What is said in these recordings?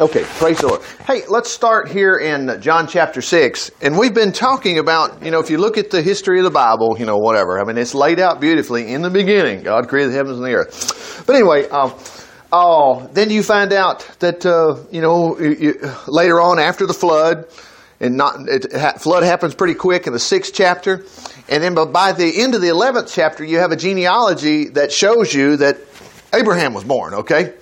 Okay, praise the Lord. Hey, let's start here in John chapter 6. And we've been talking about, you know, if you look at the history of the Bible, you know, whatever. I mean, it's laid out beautifully in the beginning. God created the heavens and the earth. But anyway, um, oh, then you find out that, uh, you know, you, later on after the flood, and not, it, flood happens pretty quick in the sixth chapter. And then by the end of the 11th chapter, you have a genealogy that shows you that Abraham was born, okay?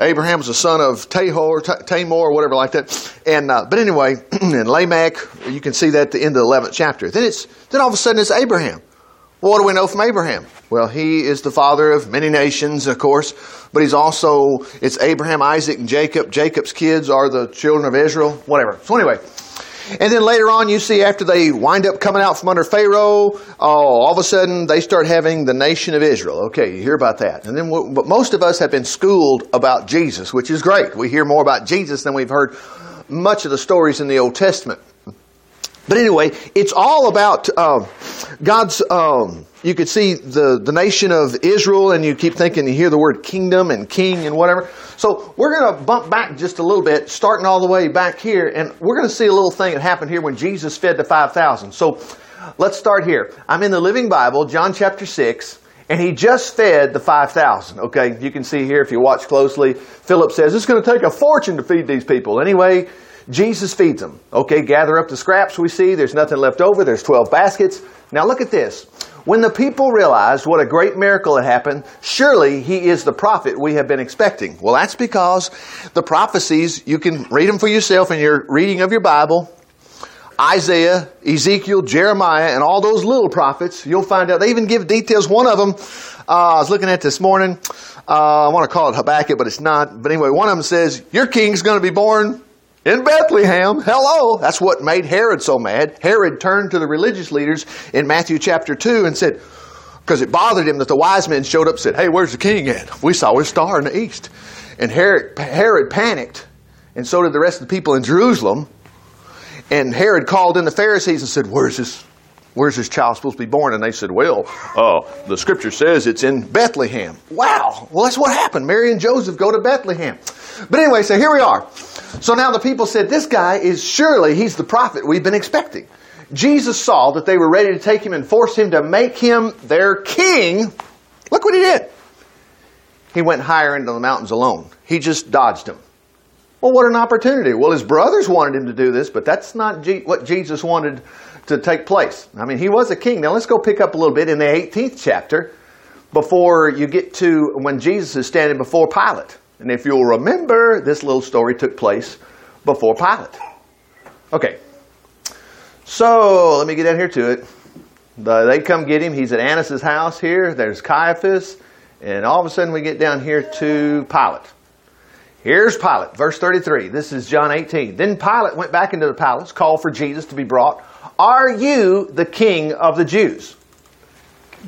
Abraham was the son of Tahor, Tamor, or whatever like that. And uh, but anyway, in Lamech, you can see that at the end of the eleventh chapter. Then it's then all of a sudden it's Abraham. Well, what do we know from Abraham? Well, he is the father of many nations, of course, but he's also it's Abraham, Isaac, and Jacob. Jacob's kids are the children of Israel. Whatever. So anyway, and then later on, you see after they wind up coming out from under Pharaoh, oh, all of a sudden they start having the nation of Israel. Okay, you hear about that. And then, but most of us have been schooled about Jesus, which is great. We hear more about Jesus than we've heard much of the stories in the Old Testament. But anyway, it's all about uh, God's. Um, you could see the, the nation of Israel, and you keep thinking, you hear the word kingdom and king and whatever. So we're going to bump back just a little bit, starting all the way back here, and we're going to see a little thing that happened here when Jesus fed the 5,000. So let's start here. I'm in the Living Bible, John chapter 6. And he just fed the 5,000. Okay, you can see here if you watch closely. Philip says it's going to take a fortune to feed these people. Anyway, Jesus feeds them. Okay, gather up the scraps we see. There's nothing left over. There's 12 baskets. Now look at this. When the people realized what a great miracle had happened, surely he is the prophet we have been expecting. Well, that's because the prophecies, you can read them for yourself in your reading of your Bible. Isaiah, Ezekiel, Jeremiah, and all those little prophets, you'll find out. They even give details. One of them, uh, I was looking at this morning. Uh, I want to call it Habakkuk, but it's not. But anyway, one of them says, Your king's going to be born in Bethlehem. Hello. That's what made Herod so mad. Herod turned to the religious leaders in Matthew chapter 2 and said, because it bothered him that the wise men showed up and said, Hey, where's the king at? We saw his star in the east. And Herod, Herod panicked, and so did the rest of the people in Jerusalem. And Herod called in the Pharisees and said, Where's this where's this child supposed to be born? And they said, well, uh, the scripture says it's in Bethlehem. Wow. Well, that's what happened. Mary and Joseph go to Bethlehem. But anyway, so here we are. So now the people said, this guy is surely, he's the prophet we've been expecting. Jesus saw that they were ready to take him and force him to make him their king. Look what he did. He went higher into the mountains alone. He just dodged them. Well, what an opportunity. Well, his brothers wanted him to do this, but that's not what Jesus wanted to take place. I mean, he was a king. Now let's go pick up a little bit in the 18th chapter before you get to when Jesus is standing before Pilate. And if you'll remember, this little story took place before Pilate. Okay. So let me get down here to it. The, they come get him. He's at Annas' house here. There's Caiaphas. And all of a sudden we get down here to Pilate. Here's Pilate, verse 33. This is John 18. Then Pilate went back into the palace, called for Jesus to be brought. Are you the king of the Jews?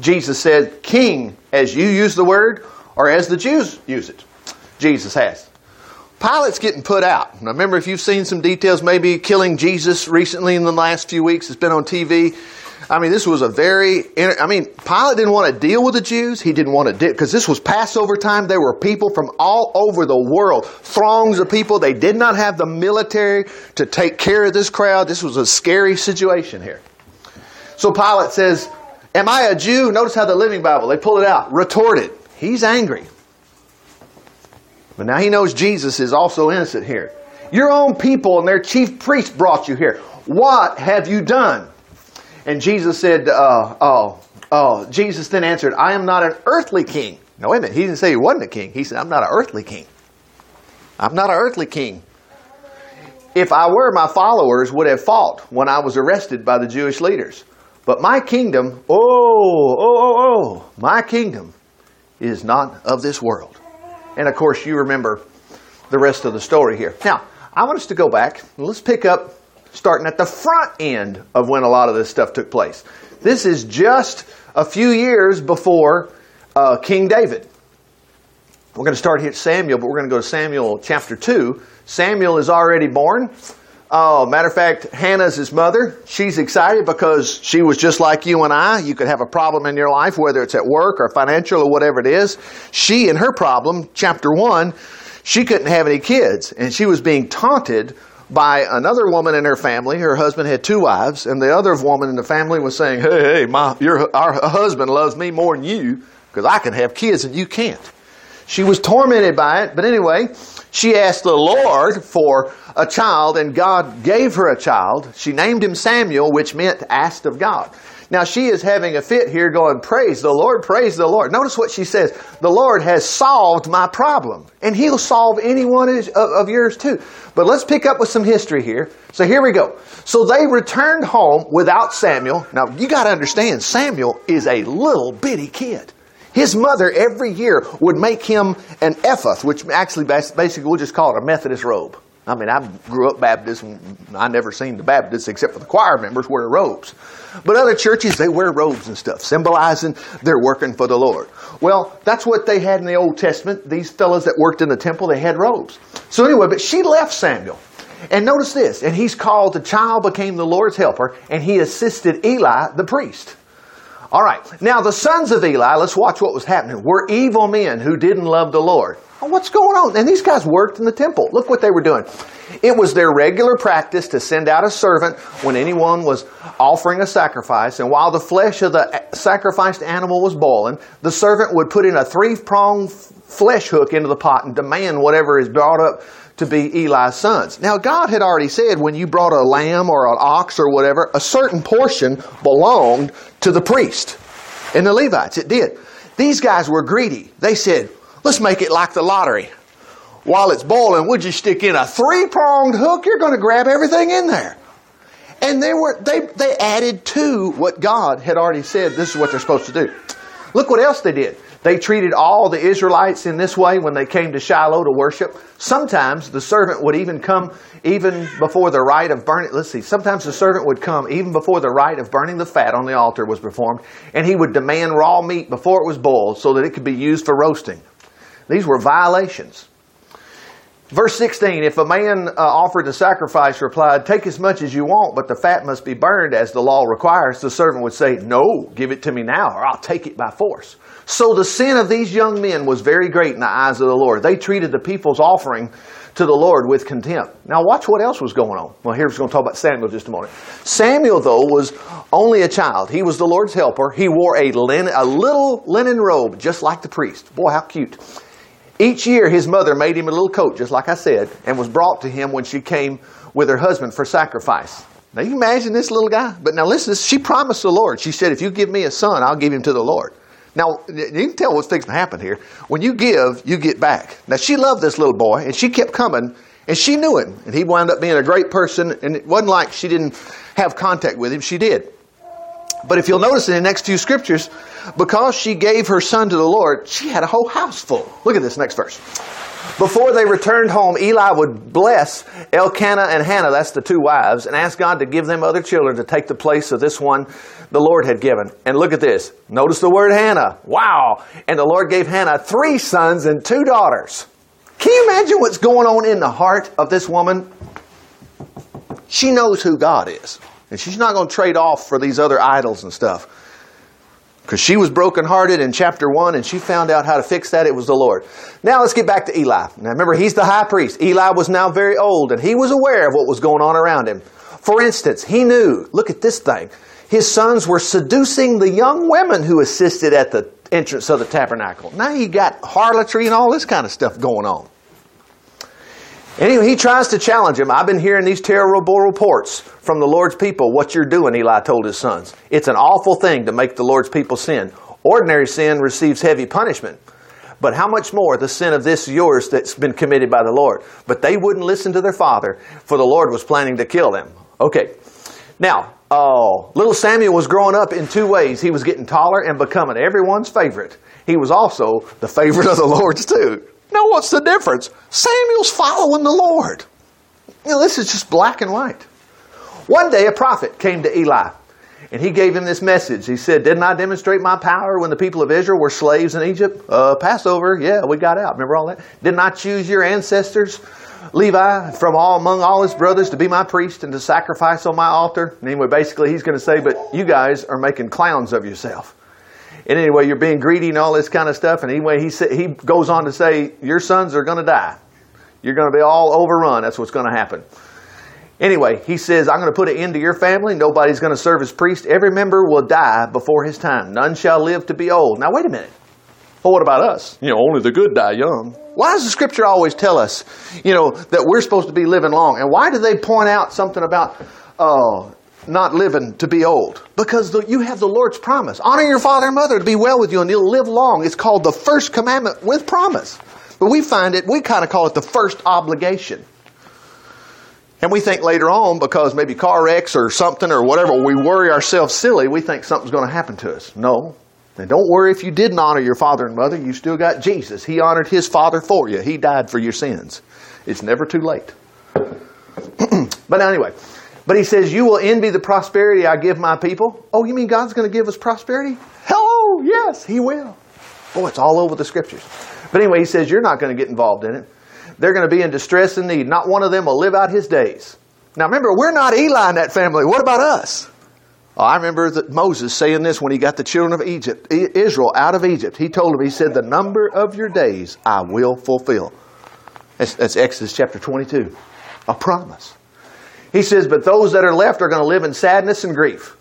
Jesus said, King, as you use the word, or as the Jews use it. Jesus has. Pilate's getting put out. Now, remember, if you've seen some details, maybe killing Jesus recently in the last few weeks, it's been on TV. I mean, this was a very, I mean, Pilate didn't want to deal with the Jews. He didn't want to deal, because this was Passover time. There were people from all over the world, throngs of people. They did not have the military to take care of this crowd. This was a scary situation here. So Pilate says, Am I a Jew? Notice how the Living Bible, they pull it out, retorted. He's angry. But now he knows Jesus is also innocent here. Your own people and their chief priest brought you here. What have you done? And Jesus said, uh, oh, oh, Jesus then answered, I am not an earthly king. Now, wait a minute. He didn't say he wasn't a king. He said, I'm not an earthly king. I'm not an earthly king. If I were, my followers would have fought when I was arrested by the Jewish leaders. But my kingdom, oh, oh, oh, oh, my kingdom is not of this world. And of course, you remember the rest of the story here. Now, I want us to go back. Let's pick up starting at the front end of when a lot of this stuff took place. This is just a few years before uh, King David. We're going to start here at Samuel, but we're going to go to Samuel chapter 2. Samuel is already born. Oh, matter of fact, Hannah's his mother. She's excited because she was just like you and I. You could have a problem in your life, whether it's at work or financial or whatever it is. She and her problem, chapter 1, she couldn't have any kids, and she was being taunted by another woman in her family. Her husband had two wives, and the other woman in the family was saying, "Hey, hey, my your our husband loves me more than you because I can have kids and you can't." She was tormented by it, but anyway, she asked the Lord for a child, and God gave her a child. She named him Samuel, which meant asked of God. Now she is having a fit here going, praise the Lord, praise the Lord. Notice what she says. The Lord has solved my problem. And He'll solve any one of yours too. But let's pick up with some history here. So here we go. So they returned home without Samuel. Now you gotta understand, Samuel is a little bitty kid. His mother every year would make him an ephod, which actually basically we'll just call it a Methodist robe. I mean, I grew up Baptist, and I never seen the Baptists except for the choir members wear robes. But other churches, they wear robes and stuff, symbolizing they're working for the Lord. Well, that's what they had in the Old Testament. These fellows that worked in the temple, they had robes. So anyway, but she left Samuel. And notice this, and he's called, the child became the Lord's helper, and he assisted Eli, the priest. All right. Now, the sons of Eli, let's watch what was happening, were evil men who didn't love the Lord. What's going on? And these guys worked in the temple. Look what they were doing. It was their regular practice to send out a servant when anyone was offering a sacrifice. And while the flesh of the sacrificed animal was boiling, the servant would put in a three pronged flesh hook into the pot and demand whatever is brought up to be Eli's sons. Now, God had already said when you brought a lamb or an ox or whatever, a certain portion belonged to the priest and the Levites. It did. These guys were greedy. They said, let's make it like the lottery. While it's boiling, would you stick in a three pronged hook? You're going to grab everything in there. And they were they they added to what God had already said. This is what they're supposed to do. Look what else they did. They treated all the Israelites in this way when they came to Shiloh to worship. Sometimes the servant would even come even before the rite of burning. Let's see. Sometimes the servant would come even before the rite of burning the fat on the altar was performed, and he would demand raw meat before it was boiled so that it could be used for roasting. These were violations. Verse 16, if a man uh, offered the sacrifice replied, Take as much as you want, but the fat must be burned as the law requires, the servant would say, No, give it to me now, or I'll take it by force. So the sin of these young men was very great in the eyes of the Lord. They treated the people's offering to the Lord with contempt. Now watch what else was going on. Well, here's going to talk about Samuel just a moment. Samuel, though, was only a child. He was the Lord's helper. He wore a, linen, a little linen robe, just like the priest. Boy, how cute. Each year, his mother made him a little coat, just like I said, and was brought to him when she came with her husband for sacrifice. Now, you imagine this little guy? But now listen, she promised the Lord. She said, if you give me a son, I'll give him to the Lord. Now, you can tell what's fixing to happen here. When you give, you get back. Now, she loved this little boy, and she kept coming, and she knew him. And he wound up being a great person, and it wasn't like she didn't have contact with him. She did. But if you'll notice in the next few scriptures, because she gave her son to the Lord, she had a whole house full. Look at this next verse. Before they returned home, Eli would bless Elkanah and Hannah, that's the two wives, and ask God to give them other children to take the place of this one the Lord had given. And look at this. Notice the word Hannah. Wow. And the Lord gave Hannah three sons and two daughters. Can you imagine what's going on in the heart of this woman? She knows who God is. And she's not going to trade off for these other idols and stuff. Because she was brokenhearted in chapter 1 and she found out how to fix that. It was the Lord. Now let's get back to Eli. Now remember, he's the high priest. Eli was now very old and he was aware of what was going on around him. For instance, he knew, look at this thing, his sons were seducing the young women who assisted at the entrance of the tabernacle. Now you got harlotry and all this kind of stuff going on. Anyway, he tries to challenge him. I've been hearing these terrible reports from the Lord's people. What you're doing, Eli told his sons. It's an awful thing to make the Lord's people sin. Ordinary sin receives heavy punishment. But how much more the sin of this yours that's been committed by the Lord? But they wouldn't listen to their father, for the Lord was planning to kill them. Okay. Now, oh, little Samuel was growing up in two ways. He was getting taller and becoming everyone's favorite. He was also the favorite of the Lord's too. Now, what's the difference? Samuel's following the Lord. You know, this is just black and white. One day, a prophet came to Eli, and he gave him this message. He said, Didn't I demonstrate my power when the people of Israel were slaves in Egypt? Uh, Passover, yeah, we got out. Remember all that? Didn't I choose your ancestors, Levi, from all among all his brothers to be my priest and to sacrifice on my altar? Anyway, basically, he's going to say, But you guys are making clowns of yourself. And anyway, you're being greedy and all this kind of stuff. And anyway, he, sa- he goes on to say, Your sons are going to die. You're going to be all overrun. That's what's going to happen. Anyway, he says, I'm going to put an end to your family. Nobody's going to serve as priest. Every member will die before his time. None shall live to be old. Now, wait a minute. Well, what about us? You know, only the good die young. Why does the scripture always tell us, you know, that we're supposed to be living long? And why do they point out something about uh, not living to be old? Because the, you have the Lord's promise. Honor your father and mother to be well with you, and you'll live long. It's called the first commandment with promise. But we find it, we kind of call it the first obligation. And we think later on, because maybe car wrecks or something or whatever, we worry ourselves silly, we think something's going to happen to us. No. And don't worry if you didn't honor your father and mother, you still got Jesus. He honored his father for you, he died for your sins. It's never too late. but anyway, but he says, You will envy the prosperity I give my people. Oh, you mean God's going to give us prosperity? Hello, oh, yes, he will. Oh, it's all over the scriptures. But anyway, he says, You're not going to get involved in it. They're going to be in distress and need. Not one of them will live out his days. Now remember, we're not Eli in that family. What about us? Oh, I remember that Moses saying this when he got the children of Egypt, Israel out of Egypt. He told them, he said, the number of your days I will fulfill. That's, that's Exodus chapter 22. A promise. He says, but those that are left are going to live in sadness and grief.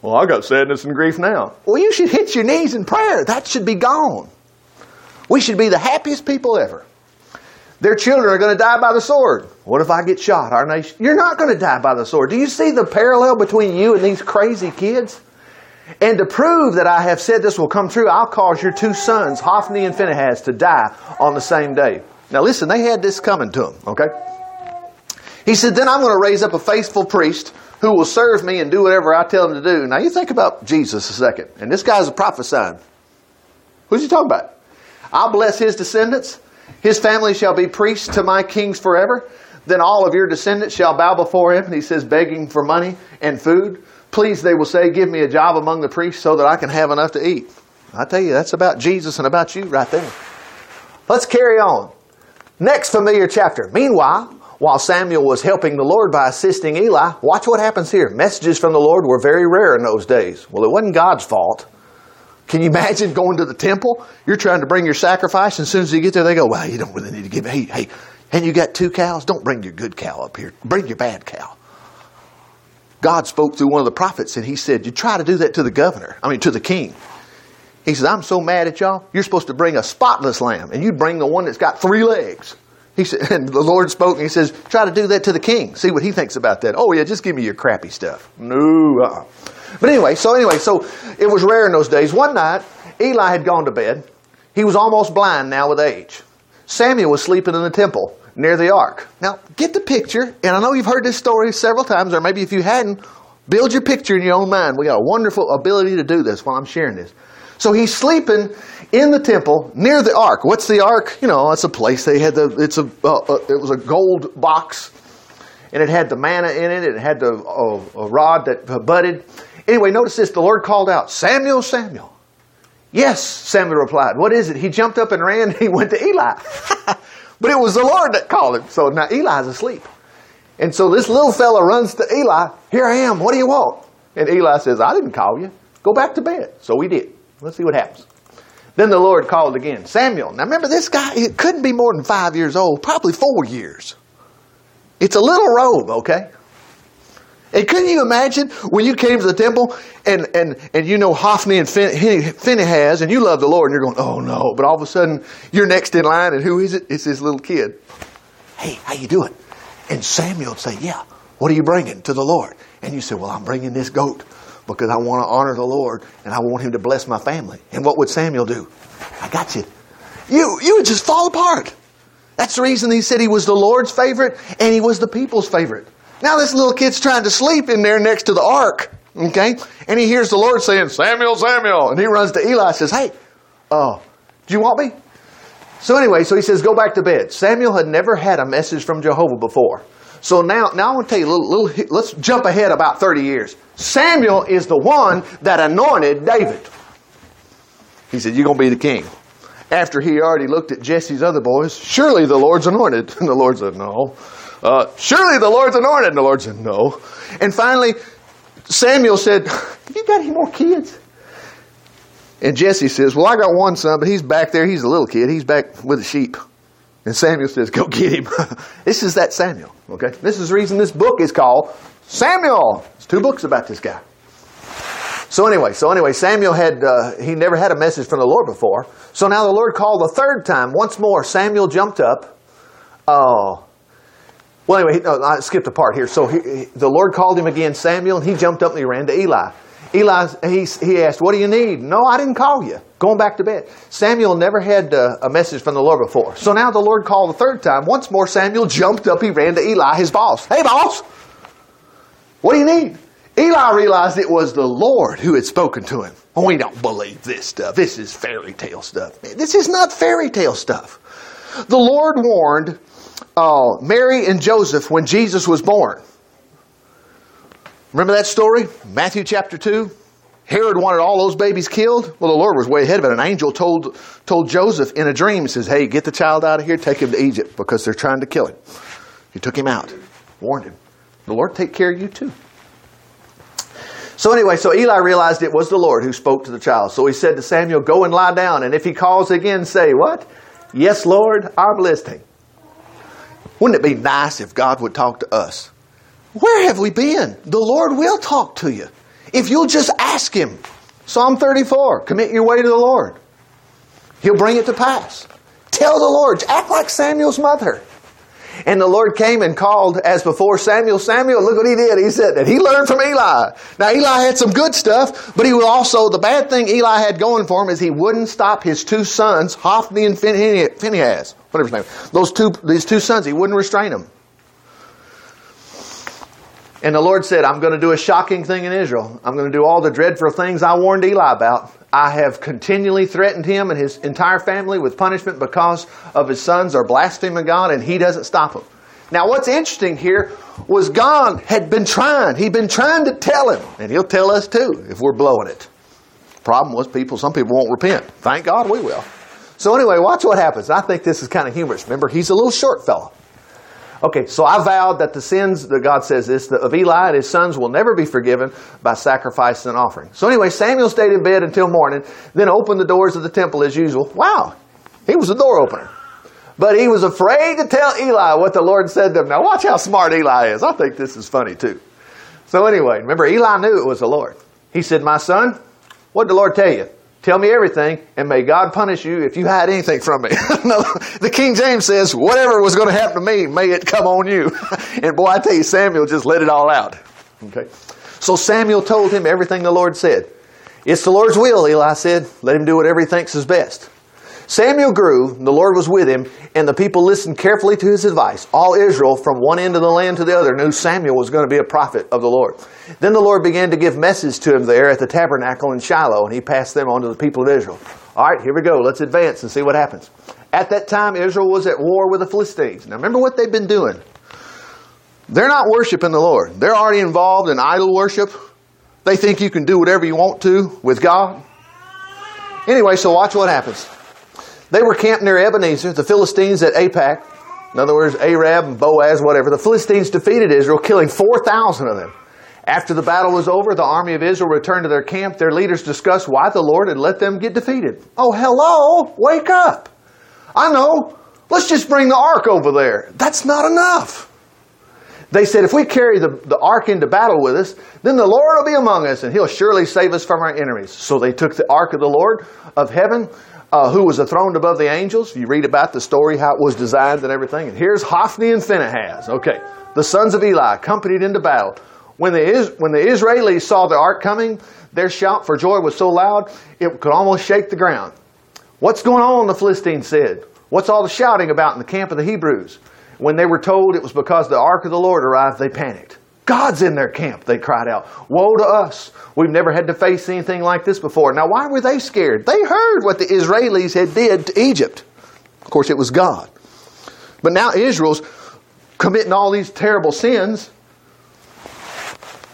Well, I got sadness and grief now. Well, you should hit your knees in prayer. That should be gone. We should be the happiest people ever. Their children are going to die by the sword. What if I get shot? Our nation, you're not going to die by the sword. Do you see the parallel between you and these crazy kids? And to prove that I have said this will come true, I'll cause your two sons, Hophni and Phinehas, to die on the same day. Now listen, they had this coming to them, okay? He said, then I'm going to raise up a faithful priest who will serve me and do whatever I tell him to do. Now you think about Jesus a second. And this guy's a prophesying. Who's he talking about? I'll bless his descendants his family shall be priests to my kings forever. Then all of your descendants shall bow before him. And he says, begging for money and food. Please, they will say, give me a job among the priests so that I can have enough to eat. I tell you, that's about Jesus and about you right there. Let's carry on. Next familiar chapter. Meanwhile, while Samuel was helping the Lord by assisting Eli, watch what happens here. Messages from the Lord were very rare in those days. Well, it wasn't God's fault. Can you imagine going to the temple? You're trying to bring your sacrifice, and as soon as you get there, they go, Well, you don't really need to give Hey, hey, and you got two cows? Don't bring your good cow up here. Bring your bad cow. God spoke through one of the prophets, and he said, You try to do that to the governor, I mean, to the king. He said, I'm so mad at y'all. You're supposed to bring a spotless lamb, and you bring the one that's got three legs. He said, and the Lord spoke, and he says, Try to do that to the king. See what he thinks about that. Oh, yeah, just give me your crappy stuff. No. Uh-uh. But anyway, so anyway, so it was rare in those days. One night, Eli had gone to bed. He was almost blind now with age. Samuel was sleeping in the temple near the ark. Now, get the picture, and I know you've heard this story several times, or maybe if you hadn't, build your picture in your own mind. We got a wonderful ability to do this while I'm sharing this. So he's sleeping in the temple near the ark. What's the ark? You know, it's a place they had the. It's a. Uh, uh, it was a gold box, and it had the manna in it. It had the uh, a rod that budded, Anyway, notice this. The Lord called out, Samuel, Samuel. Yes, Samuel replied. What is it? He jumped up and ran. He went to Eli. but it was the Lord that called him. So now Eli's asleep. And so this little fella runs to Eli. Here I am. What do you want? And Eli says, I didn't call you. Go back to bed. So he did. Let's see what happens. Then the Lord called again, Samuel. Now remember, this guy, it couldn't be more than five years old, probably four years. It's a little robe, okay? And couldn't you imagine when you came to the temple and, and, and you know Hophni and Phinehas and you love the Lord and you're going, oh no. But all of a sudden you're next in line and who is it? It's this little kid. Hey, how you doing? And Samuel would say, yeah, what are you bringing to the Lord? And you say, well, I'm bringing this goat because I want to honor the Lord and I want him to bless my family. And what would Samuel do? I got you. You, you would just fall apart. That's the reason he said he was the Lord's favorite and he was the people's favorite. Now this little kid's trying to sleep in there next to the ark, okay? And he hears the Lord saying, Samuel, Samuel. And he runs to Eli and says, Hey, uh, do you want me? So anyway, so he says, Go back to bed. Samuel had never had a message from Jehovah before. So now, now I want to tell you a little, little, let's jump ahead about 30 years. Samuel is the one that anointed David. He said, You're going to be the king. After he already looked at Jesse's other boys, surely the Lord's anointed. And the Lord said, No. Uh, surely the Lord's anointed. And the Lord said, No. And finally, Samuel said, Have You got any more kids? And Jesse says, Well, I got one son, but he's back there. He's a little kid. He's back with the sheep. And Samuel says, Go get him. this is that Samuel. Okay? This is the reason this book is called Samuel. There's two books about this guy. So anyway, so anyway, Samuel had uh, he never had a message from the Lord before. So now the Lord called the third time. Once more, Samuel jumped up. Oh, well, anyway, no, I skipped a part here. So he, the Lord called him again, Samuel, and he jumped up and he ran to Eli. Eli, he, he asked, "What do you need?" No, I didn't call you. Going back to bed. Samuel never had uh, a message from the Lord before. So now the Lord called the third time. Once more, Samuel jumped up. He ran to Eli, his boss. Hey, boss, what do you need? Eli realized it was the Lord who had spoken to him. We don't believe this stuff. This is fairy tale stuff. This is not fairy tale stuff. The Lord warned uh, Mary and Joseph when Jesus was born. Remember that story? Matthew chapter 2? Herod wanted all those babies killed. Well, the Lord was way ahead of it. An angel told, told Joseph in a dream, he says, Hey, get the child out of here, take him to Egypt because they're trying to kill him. He took him out, warned him. The Lord take care of you too. So anyway, so Eli realized it was the Lord who spoke to the child. So he said to Samuel, Go and lie down, and if he calls again, say, What? Yes, Lord, I'm listening. Wouldn't it be nice if God would talk to us? Where have we been? The Lord will talk to you. If you'll just ask Him. Psalm 34 Commit your way to the Lord, He'll bring it to pass. Tell the Lord, act like Samuel's mother. And the Lord came and called as before Samuel, Samuel, look what he did. He said that he learned from Eli. Now Eli had some good stuff, but he was also, the bad thing Eli had going for him is he wouldn't stop his two sons, Hophni and Phinehas, whatever his name, those two, these two sons, he wouldn't restrain them. And the Lord said, I'm going to do a shocking thing in Israel. I'm going to do all the dreadful things I warned Eli about. I have continually threatened him and his entire family with punishment because of his sons are blaspheming God, and he doesn't stop them. Now, what's interesting here was God had been trying. He'd been trying to tell him, and he'll tell us too if we're blowing it. Problem was, people, some people won't repent. Thank God we will. So anyway, watch what happens. I think this is kind of humorous. Remember, he's a little short fellow. Okay, so I vowed that the sins, that God says this, of Eli and his sons will never be forgiven by sacrifice and offering. So anyway, Samuel stayed in bed until morning, then opened the doors of the temple as usual. Wow, he was a door opener. But he was afraid to tell Eli what the Lord said to him. Now watch how smart Eli is. I think this is funny too. So anyway, remember Eli knew it was the Lord. He said, My son, what did the Lord tell you? Tell me everything, and may God punish you if you hide anything from me. no, the King James says, whatever was going to happen to me, may it come on you. and boy, I tell you, Samuel just let it all out. Okay. So Samuel told him everything the Lord said. It's the Lord's will, Eli said. Let him do whatever he thinks is best. Samuel grew, the Lord was with him, and the people listened carefully to his advice. All Israel, from one end of the land to the other, knew Samuel was going to be a prophet of the Lord. Then the Lord began to give message to him there at the tabernacle in Shiloh, and he passed them on to the people of Israel. All right, here we go. Let's advance and see what happens. At that time, Israel was at war with the Philistines. Now, remember what they've been doing. They're not worshiping the Lord. They're already involved in idol worship. They think you can do whatever you want to with God. Anyway, so watch what happens. They were camped near Ebenezer, the Philistines at Aphek. In other words, Arab and Boaz, whatever. The Philistines defeated Israel, killing 4,000 of them. After the battle was over, the army of Israel returned to their camp. Their leaders discussed why the Lord had let them get defeated. Oh, hello! Wake up! I know. Let's just bring the ark over there. That's not enough. They said, if we carry the, the ark into battle with us, then the Lord will be among us and he'll surely save us from our enemies. So they took the ark of the Lord of heaven uh, who was enthroned above the angels. You read about the story, how it was designed and everything. And here's Hophni and Phinehas. Okay, the sons of Eli accompanied into battle. When the, when the Israelis saw the ark coming, their shout for joy was so loud it could almost shake the ground. What's going on? The Philistines said. What's all the shouting about in the camp of the Hebrews? When they were told it was because the ark of the Lord arrived, they panicked. God's in their camp, they cried out. Woe to us! We've never had to face anything like this before. Now, why were they scared? They heard what the Israelis had did to Egypt. Of course, it was God. But now Israel's committing all these terrible sins.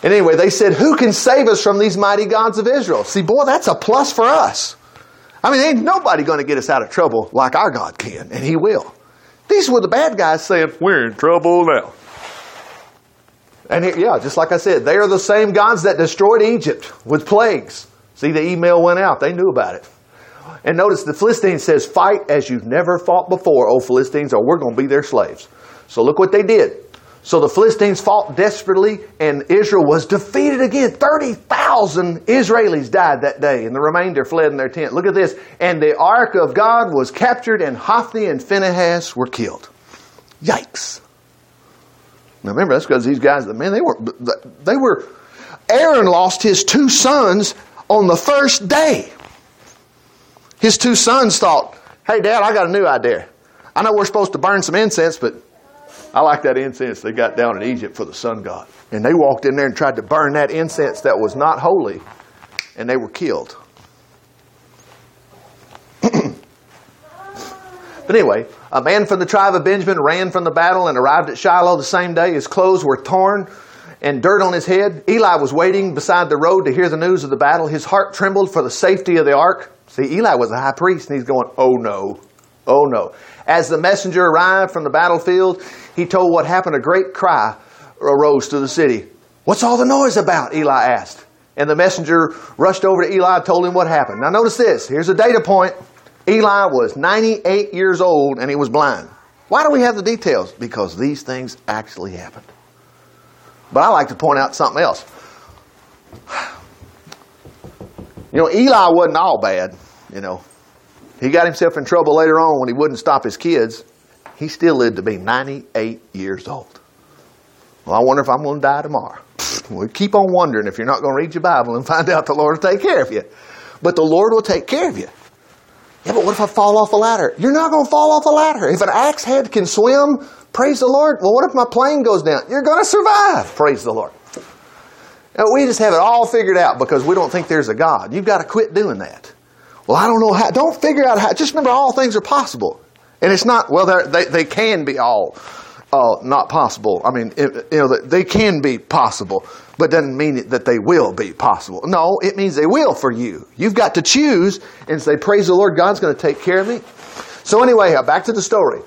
And anyway, they said, Who can save us from these mighty gods of Israel? See, boy, that's a plus for us. I mean, ain't nobody going to get us out of trouble like our God can, and He will. These were the bad guys saying, We're in trouble now. And it, yeah, just like I said, they are the same gods that destroyed Egypt with plagues. See, the email went out. They knew about it. And notice the Philistines says, Fight as you've never fought before, O Philistines, or we're going to be their slaves. So look what they did. So the Philistines fought desperately, and Israel was defeated again. 30,000 Israelis died that day, and the remainder fled in their tent. Look at this. And the ark of God was captured, and Hophni and Phinehas were killed. Yikes. Now remember, that's because these guys, man, they were, they were, Aaron lost his two sons on the first day. His two sons thought, hey, Dad, I got a new idea. I know we're supposed to burn some incense, but I like that incense they got down in Egypt for the sun god. And they walked in there and tried to burn that incense that was not holy, and they were killed. Anyway, a man from the tribe of Benjamin ran from the battle and arrived at Shiloh the same day. His clothes were torn and dirt on his head. Eli was waiting beside the road to hear the news of the battle. His heart trembled for the safety of the ark. See, Eli was a high priest, and he's going, Oh no, oh no. As the messenger arrived from the battlefield, he told what happened. A great cry arose to the city. What's all the noise about? Eli asked. And the messenger rushed over to Eli and told him what happened. Now, notice this. Here's a data point. Eli was 98 years old and he was blind. Why do we have the details? Because these things actually happened. But I like to point out something else. You know, Eli wasn't all bad, you know. He got himself in trouble later on when he wouldn't stop his kids. He still lived to be 98 years old. Well, I wonder if I'm going to die tomorrow. We keep on wondering if you're not going to read your Bible and find out the Lord will take care of you. But the Lord will take care of you. Yeah, but what if I fall off a ladder? You're not going to fall off a ladder. If an axe head can swim, praise the Lord. Well, what if my plane goes down? You're going to survive. Praise the Lord. We just have it all figured out because we don't think there's a God. You've got to quit doing that. Well, I don't know how. Don't figure out how. Just remember, all things are possible. And it's not, well, they, they can be all uh, not possible. I mean, it, you know, they can be possible, but doesn't mean that they will be possible. No, it means they will for you. You've got to choose and say, praise the Lord, God's going to take care of me. So anyway, uh, back to the story.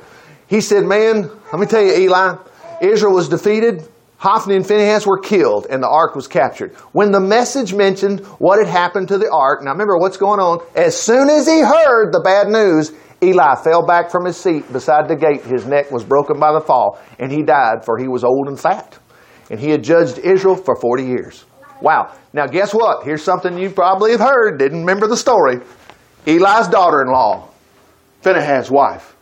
He said, man, let me tell you, Eli, Israel was defeated. Hophni and Phinehas were killed and the ark was captured. When the message mentioned what had happened to the ark, now remember what's going on, as soon as he heard the bad news, Eli fell back from his seat beside the gate. His neck was broken by the fall, and he died, for he was old and fat. And he had judged Israel for 40 years. Wow. Now, guess what? Here's something you probably have heard, didn't remember the story. Eli's daughter in law, Phinehas' wife,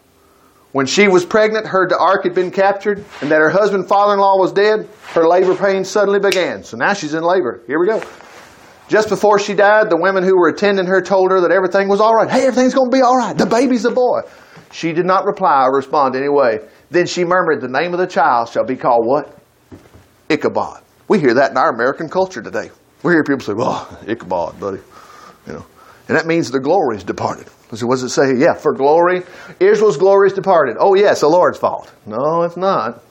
when she was pregnant, heard the ark had been captured and that her husband, father in law, was dead, her labor pains suddenly began. So now she's in labor. Here we go. Just before she died, the women who were attending her told her that everything was all right. Hey, everything's going to be all right. The baby's a boy. She did not reply or respond in any way. Then she murmured, The name of the child shall be called what? Ichabod. We hear that in our American culture today. We hear people say, Well, Ichabod, buddy. You know. And that means the glory is departed. So what does it say? Yeah, for glory. Israel's glory is departed. Oh, yes, the Lord's fault. No, it's not.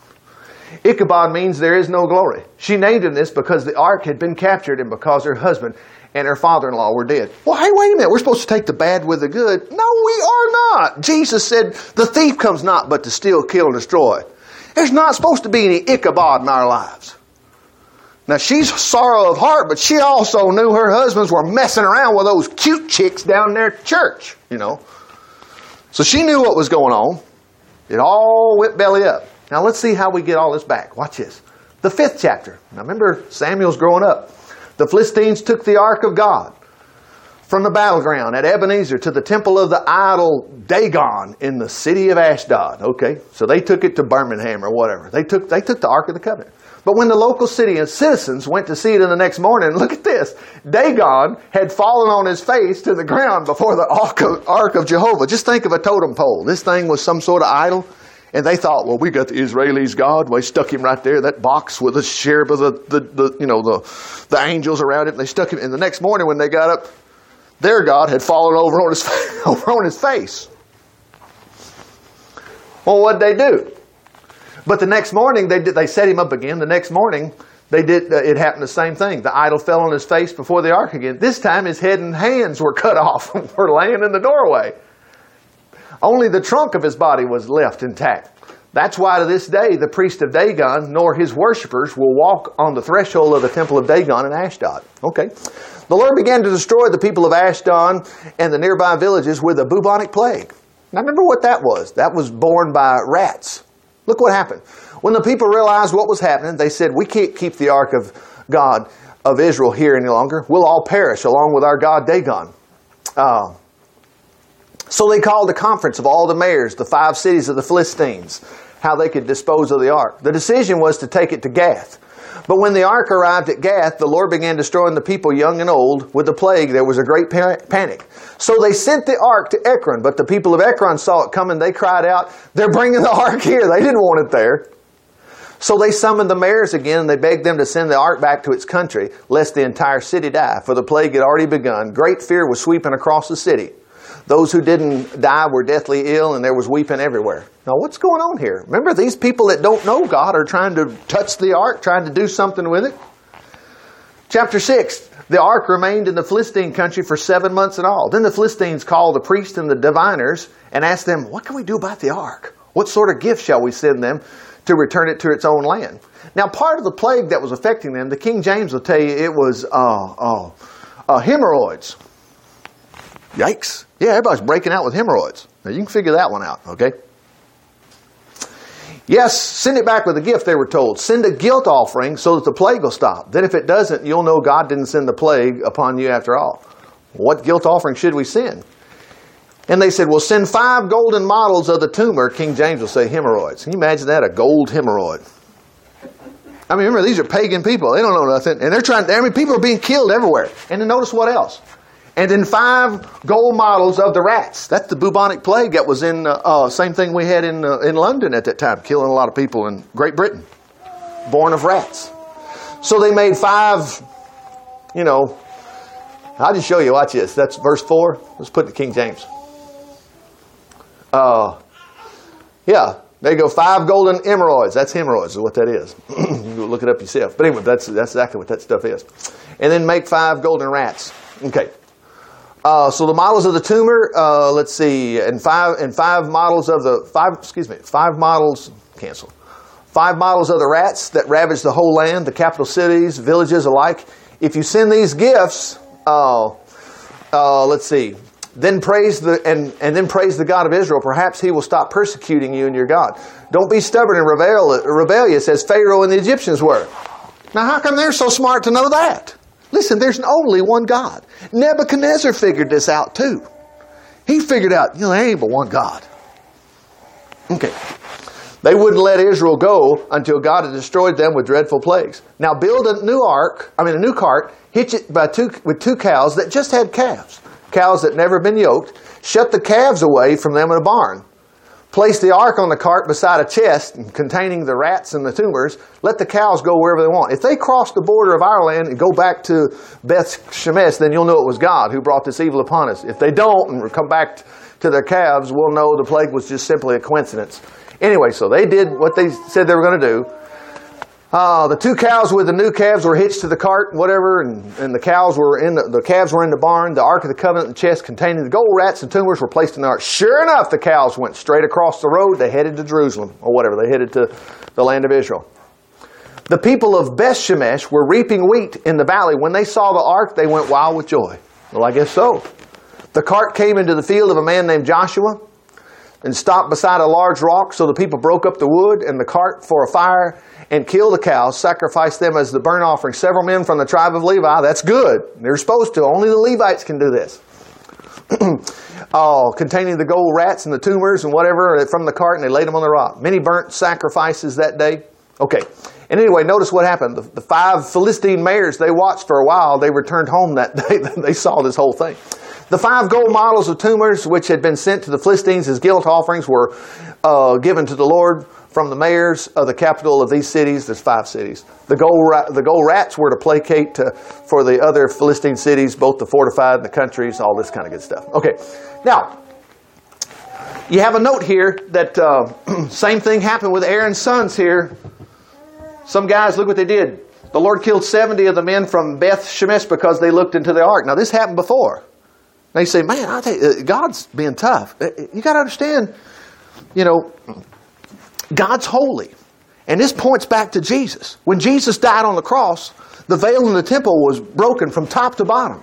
Ichabod means there is no glory. She named him this because the ark had been captured and because her husband and her father in law were dead. Well, hey, wait a minute. We're supposed to take the bad with the good. No, we are not. Jesus said, The thief comes not but to steal, kill, and destroy. There's not supposed to be any Ichabod in our lives. Now, she's sorrow of heart, but she also knew her husbands were messing around with those cute chicks down at church, you know. So she knew what was going on. It all went belly up. Now let's see how we get all this back. Watch this. The fifth chapter. Now remember, Samuel's growing up. The Philistines took the ark of God from the battleground at Ebenezer to the temple of the idol Dagon in the city of Ashdod. Okay, so they took it to Birmingham or whatever. They took, they took the Ark of the Covenant. But when the local city and citizens went to see it in the next morning, look at this. Dagon had fallen on his face to the ground before the Ark of, Ark of Jehovah. Just think of a totem pole. This thing was some sort of idol. And they thought, well, we got the Israelis' God. We stuck him right there, that box with the cherub of the, the, the, you know, the, the angels around it. And they stuck him. And the next morning when they got up, their God had fallen over on his, over on his face. Well, what'd they do? But the next morning, they, did, they set him up again. The next morning, they did, uh, it happened the same thing. The idol fell on his face before the ark again. This time, his head and hands were cut off were laying in the doorway. Only the trunk of his body was left intact. That's why to this day the priest of Dagon nor his worshippers will walk on the threshold of the temple of Dagon in Ashdod. Okay. The Lord began to destroy the people of Ashdod and the nearby villages with a bubonic plague. Now remember what that was. That was born by rats. Look what happened. When the people realized what was happening, they said, We can't keep the ark of God of Israel here any longer. We'll all perish along with our God Dagon. Uh, so they called a conference of all the mayors, the five cities of the Philistines, how they could dispose of the ark. The decision was to take it to Gath. But when the ark arrived at Gath, the Lord began destroying the people, young and old, with the plague. There was a great panic. So they sent the ark to Ekron, but the people of Ekron saw it coming. They cried out, They're bringing the ark here. They didn't want it there. So they summoned the mayors again and they begged them to send the ark back to its country, lest the entire city die, for the plague had already begun. Great fear was sweeping across the city. Those who didn't die were deathly ill and there was weeping everywhere. Now, what's going on here? Remember, these people that don't know God are trying to touch the ark, trying to do something with it? Chapter 6 The ark remained in the Philistine country for seven months in all. Then the Philistines called the priests and the diviners and asked them, What can we do about the ark? What sort of gift shall we send them to return it to its own land. Now, part of the plague that was affecting them, the King James will tell you it was uh, uh, uh, hemorrhoids. Yikes. Yeah, everybody's breaking out with hemorrhoids. Now, you can figure that one out, okay? Yes, send it back with a gift, they were told. Send a guilt offering so that the plague will stop. Then, if it doesn't, you'll know God didn't send the plague upon you after all. What guilt offering should we send? And they said, well, send five golden models of the tumor. King James will say hemorrhoids. Can you imagine that? A gold hemorrhoid. I mean, remember, these are pagan people. They don't know nothing. And they're trying, I mean, people are being killed everywhere. And then notice what else. And then five gold models of the rats. That's the bubonic plague that was in, uh, uh, same thing we had in, uh, in London at that time, killing a lot of people in Great Britain. Born of rats. So they made five, you know, I'll just show you. Watch this. That's verse 4. Let's put the King James. Uh, yeah, there you go. Five golden emerods. That's hemorrhoids, is what that is. you look it up yourself. But anyway, that's, that's exactly what that stuff is. And then make five golden rats. Okay. Uh, so the models of the tumor, uh, let's see, and five and five models of the five. Excuse me, five models. Cancel. Five models of the rats that ravaged the whole land, the capital cities, villages alike. If you send these gifts, uh, uh let's see, then praise the and, and then praise the God of Israel. Perhaps he will stop persecuting you and your God. Don't be stubborn and rebel, rebellious as Pharaoh and the Egyptians were. Now, how come they're so smart to know that? Listen, there's only one God. Nebuchadnezzar figured this out too. He figured out, you know, there ain't but one God. Okay. They wouldn't let Israel go until God had destroyed them with dreadful plagues. Now build a new ark, I mean a new cart, hitch it by two, with two cows that just had calves cows that never been yoked, shut the calves away from them in a barn. Place the ark on the cart beside a chest containing the rats and the tumors. Let the cows go wherever they want. If they cross the border of our land and go back to Beth Shemesh, then you'll know it was God who brought this evil upon us. If they don't and come back to their calves, we'll know the plague was just simply a coincidence. Anyway, so they did what they said they were going to do. Uh, the two cows with the new calves were hitched to the cart, whatever, and, and the cows were in the, the calves were in the barn. The Ark of the Covenant and the chest containing the gold rats and tumors were placed in the ark. Sure enough, the cows went straight across the road. They headed to Jerusalem, or whatever. They headed to the land of Israel. The people of Beth Shemesh were reaping wheat in the valley. When they saw the ark, they went wild with joy. Well, I guess so. The cart came into the field of a man named Joshua and stopped beside a large rock. So the people broke up the wood and the cart for a fire and killed the cows, sacrificed them as the burnt offering. Several men from the tribe of Levi, that's good. They're supposed to. Only the Levites can do this. uh, containing the gold rats and the tumors and whatever from the cart, and they laid them on the rock. Many burnt sacrifices that day. Okay. And anyway, notice what happened. The, the five Philistine mayors, they watched for a while. They returned home that day. they saw this whole thing. The five gold models of tumors, which had been sent to the Philistines as guilt offerings, were uh, given to the Lord from the mayors of the capital of these cities. There's five cities. The gold, the gold rats were to placate to, for the other Philistine cities, both the fortified and the countries, all this kind of good stuff. Okay, now you have a note here that uh, same thing happened with Aaron's sons here. Some guys, look what they did. The Lord killed 70 of the men from Beth Shemesh because they looked into the ark. Now, this happened before. Now you say, man, I think uh, God's being tough. Uh, you got to understand, you know, God's holy. And this points back to Jesus. When Jesus died on the cross, the veil in the temple was broken from top to bottom.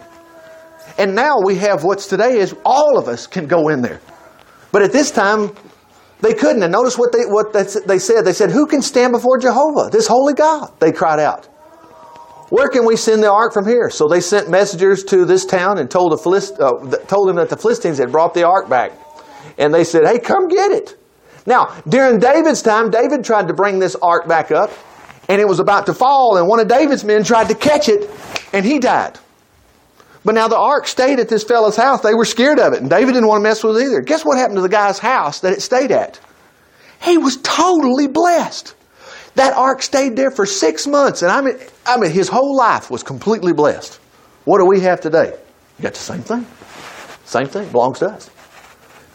And now we have what's today is all of us can go in there. But at this time, they couldn't. And notice what they, what they said. They said, Who can stand before Jehovah, this holy God? They cried out. Where can we send the ark from here? So they sent messengers to this town and told, the Philist- uh, told them that the Philistines had brought the ark back. And they said, Hey, come get it. Now, during David's time, David tried to bring this ark back up, and it was about to fall, and one of David's men tried to catch it, and he died. But now the ark stayed at this fellow's house. They were scared of it, and David didn't want to mess with it either. Guess what happened to the guy's house that it stayed at? He was totally blessed. That ark stayed there for six months, and I mean, I mean, his whole life was completely blessed. What do we have today? You got the same thing. Same thing belongs to us.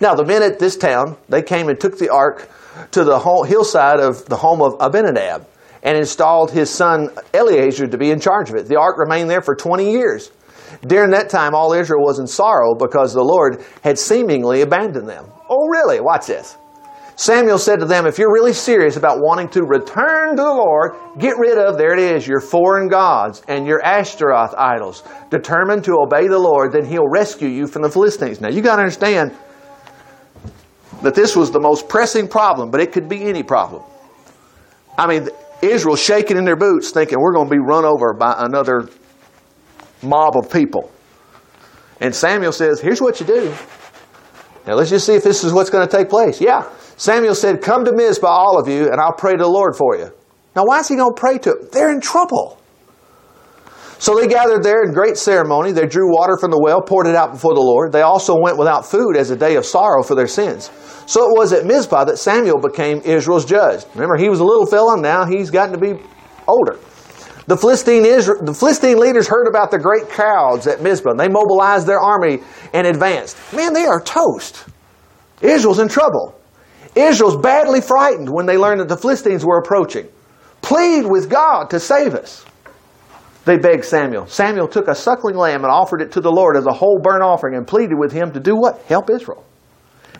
Now, the men at this town, they came and took the ark to the hillside of the home of Abinadab and installed his son Eleazar to be in charge of it. The ark remained there for 20 years. During that time, all Israel was in sorrow because the Lord had seemingly abandoned them. Oh, really? Watch this. Samuel said to them, If you're really serious about wanting to return to the Lord, get rid of, there it is, your foreign gods and your Ashtaroth idols. Determined to obey the Lord, then He'll rescue you from the Philistines. Now, you got to understand that this was the most pressing problem, but it could be any problem. I mean, Israel shaking in their boots, thinking we're going to be run over by another mob of people. And Samuel says, Here's what you do. Now let's just see if this is what's going to take place. Yeah. Samuel said, Come to Mizpah, all of you, and I'll pray to the Lord for you. Now, why is he going to pray to them? They're in trouble. So they gathered there in great ceremony. They drew water from the well, poured it out before the Lord. They also went without food as a day of sorrow for their sins. So it was at Mizpah that Samuel became Israel's judge. Remember, he was a little fella, now he's gotten to be older. The Philistine, Israel, the Philistine leaders heard about the great crowds at Mizpah. They mobilized their army and advanced. Man, they are toast. Israel's in trouble. Israel's badly frightened when they learned that the Philistines were approaching. Plead with God to save us. They begged Samuel. Samuel took a suckling lamb and offered it to the Lord as a whole burnt offering and pleaded with him to do what? Help Israel.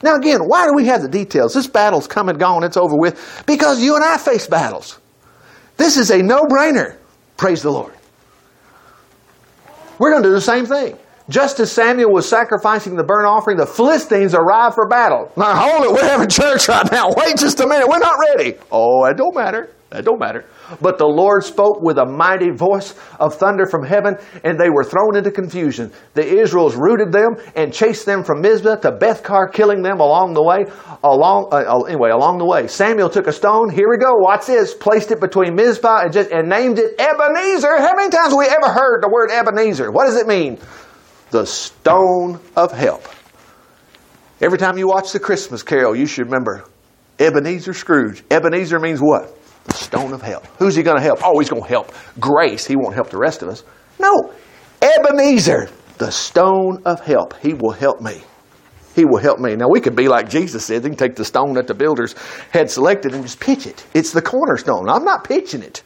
Now, again, why do we have the details? This battle's come and gone, it's over with, because you and I face battles. This is a no brainer. Praise the Lord. We're going to do the same thing. Just as Samuel was sacrificing the burnt offering, the Philistines arrived for battle. Now, hold it, we're having church right now. Wait just a minute, we're not ready. Oh, it don't matter. That don't matter. But the Lord spoke with a mighty voice of thunder from heaven, and they were thrown into confusion. The Israels routed them and chased them from Mizpah to Bethkar, killing them along the way. Along uh, anyway, along the way, Samuel took a stone. Here we go. Watch this. Placed it between Mizpah and, just, and named it Ebenezer. How many times have we ever heard the word Ebenezer? What does it mean? The stone of help. Every time you watch the Christmas Carol, you should remember Ebenezer Scrooge. Ebenezer means what? The stone of help. Who's he going to help? Oh, he's going to help grace. He won't help the rest of us. No. Ebenezer, the stone of help. He will help me. He will help me. Now, we could be like Jesus said. They can take the stone that the builders had selected and just pitch it. It's the cornerstone. I'm not pitching it.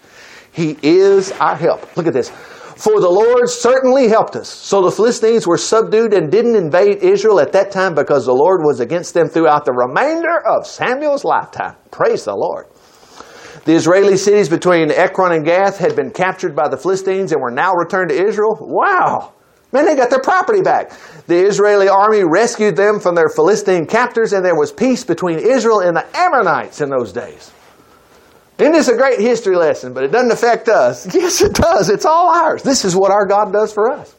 He is our help. Look at this. For the Lord certainly helped us. So the Philistines were subdued and didn't invade Israel at that time because the Lord was against them throughout the remainder of Samuel's lifetime. Praise the Lord. The Israeli cities between Ekron and Gath had been captured by the Philistines and were now returned to Israel. Wow! Man, they got their property back. The Israeli army rescued them from their Philistine captors, and there was peace between Israel and the Ammonites in those days. Isn't this a great history lesson? But it doesn't affect us. Yes, it does. It's all ours. This is what our God does for us.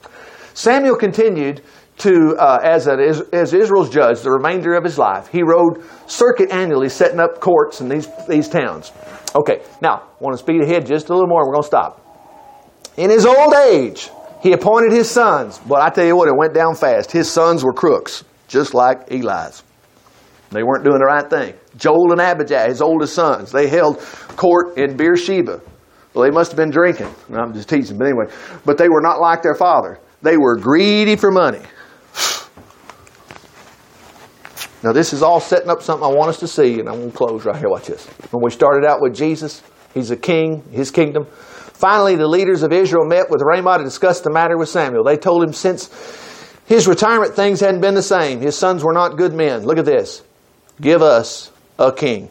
Samuel continued to, uh, as, a, as Israel's judge, the remainder of his life. He rode circuit annually, setting up courts in these, these towns. Okay, now, I want to speed ahead just a little more we're going to stop. In his old age, he appointed his sons. But I tell you what, it went down fast. His sons were crooks, just like Eli's. They weren't doing the right thing. Joel and Abijah, his oldest sons, they held court in Beersheba. Well, they must have been drinking. I'm just teasing, but anyway. But they were not like their father. They were greedy for money. Now, this is all setting up something I want us to see, and I'm going to close right here. Watch this. When we started out with Jesus, he's a king, his kingdom. Finally, the leaders of Israel met with Ramah to discuss the matter with Samuel. They told him since his retirement, things hadn't been the same. His sons were not good men. Look at this. Give us a king.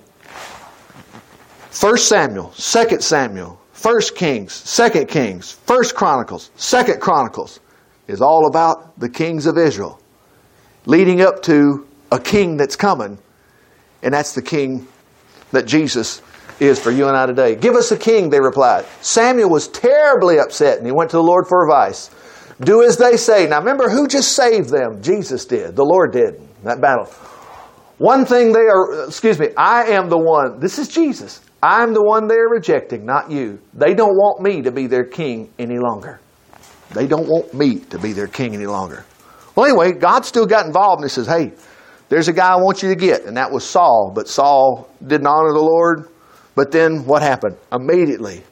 First Samuel, Second Samuel, First Kings, Second Kings, First Chronicles, Second Chronicles is all about the kings of Israel, leading up to a king that's coming, and that's the king that Jesus is for you and I today. Give us a king, they replied. Samuel was terribly upset, and he went to the Lord for advice. Do as they say. Now remember, who just saved them? Jesus did. The Lord did that battle. One thing they are, excuse me, I am the one, this is Jesus. I'm the one they're rejecting, not you. They don't want me to be their king any longer. They don't want me to be their king any longer. Well, anyway, God still got involved and he says, hey, there's a guy I want you to get, and that was Saul. But Saul didn't honor the Lord. But then what happened? Immediately,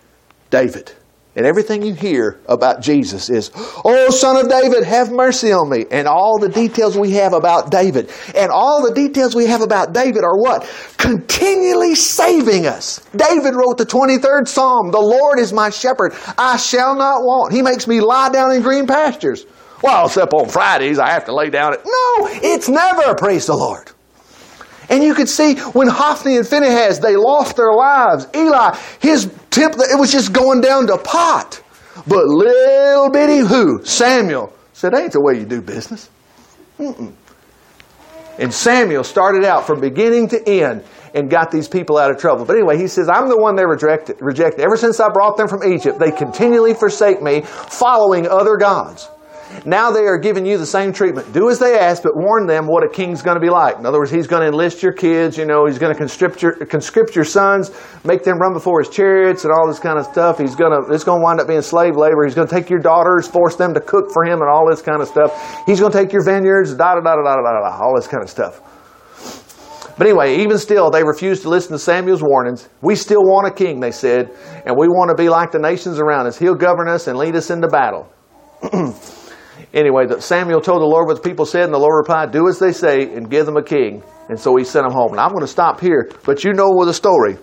David. And everything you hear about Jesus is, Oh, son of David, have mercy on me. And all the details we have about David. And all the details we have about David are what? Continually saving us. David wrote the 23rd Psalm. The Lord is my shepherd. I shall not want. He makes me lie down in green pastures. Well, except on Fridays, I have to lay down at. No, it's never, praise the Lord. And you could see when Hophni and Phinehas, they lost their lives. Eli, his temple, it was just going down to pot. But little bitty who? Samuel said, ain't the way you do business. Mm-mm. And Samuel started out from beginning to end and got these people out of trouble. But anyway, he says, I'm the one they rejected. rejected. Ever since I brought them from Egypt, they continually forsake me, following other gods. Now they are giving you the same treatment. Do as they ask, but warn them what a king's going to be like. In other words, he's going to enlist your kids, you know, he's going to conscript your, conscript your sons, make them run before his chariots and all this kind of stuff. He's going to, it's going to wind up being slave labor. He's going to take your daughters, force them to cook for him and all this kind of stuff. He's going to take your vineyards, da da da da da da da, all this kind of stuff. But anyway, even still, they refused to listen to Samuel's warnings. We still want a king, they said, and we want to be like the nations around us. He'll govern us and lead us into battle. Anyway, that Samuel told the Lord what the people said, and the Lord replied, Do as they say and give them a king. And so he sent them home. And I'm going to stop here, but you know the story.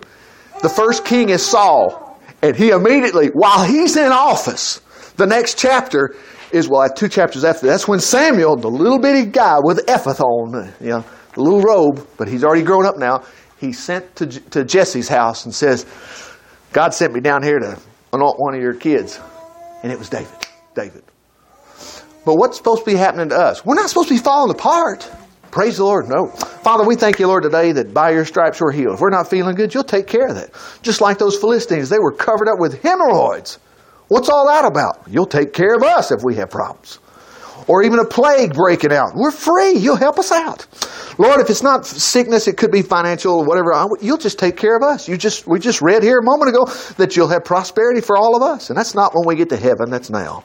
The first king is Saul, and he immediately, while he's in office, the next chapter is, well, two chapters after that's when Samuel, the little bitty guy with ephod on, you know, the little robe, but he's already grown up now, he sent to, to Jesse's house and says, God sent me down here to anoint one of your kids. And it was David. David. But what's supposed to be happening to us? We're not supposed to be falling apart. Praise the Lord. No. Father, we thank you, Lord, today that by your stripes we're healed. If we're not feeling good, you'll take care of that. Just like those Philistines, they were covered up with hemorrhoids. What's all that about? You'll take care of us if we have problems or even a plague breaking out. We're free. You'll help us out. Lord, if it's not sickness, it could be financial or whatever. You'll just take care of us. You just we just read here a moment ago that you'll have prosperity for all of us, and that's not when we get to heaven. That's now.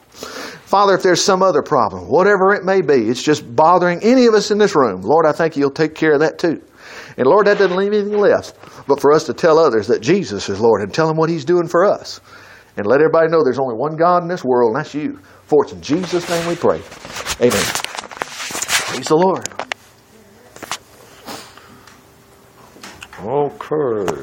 Father, if there's some other problem, whatever it may be, it's just bothering any of us in this room. Lord, I think you'll take care of that too. And Lord, that doesn't leave anything left but for us to tell others that Jesus is Lord and tell them what He's doing for us. And let everybody know there's only one God in this world, and that's you. For it's in Jesus' name we pray. Amen. Praise the Lord. Okay.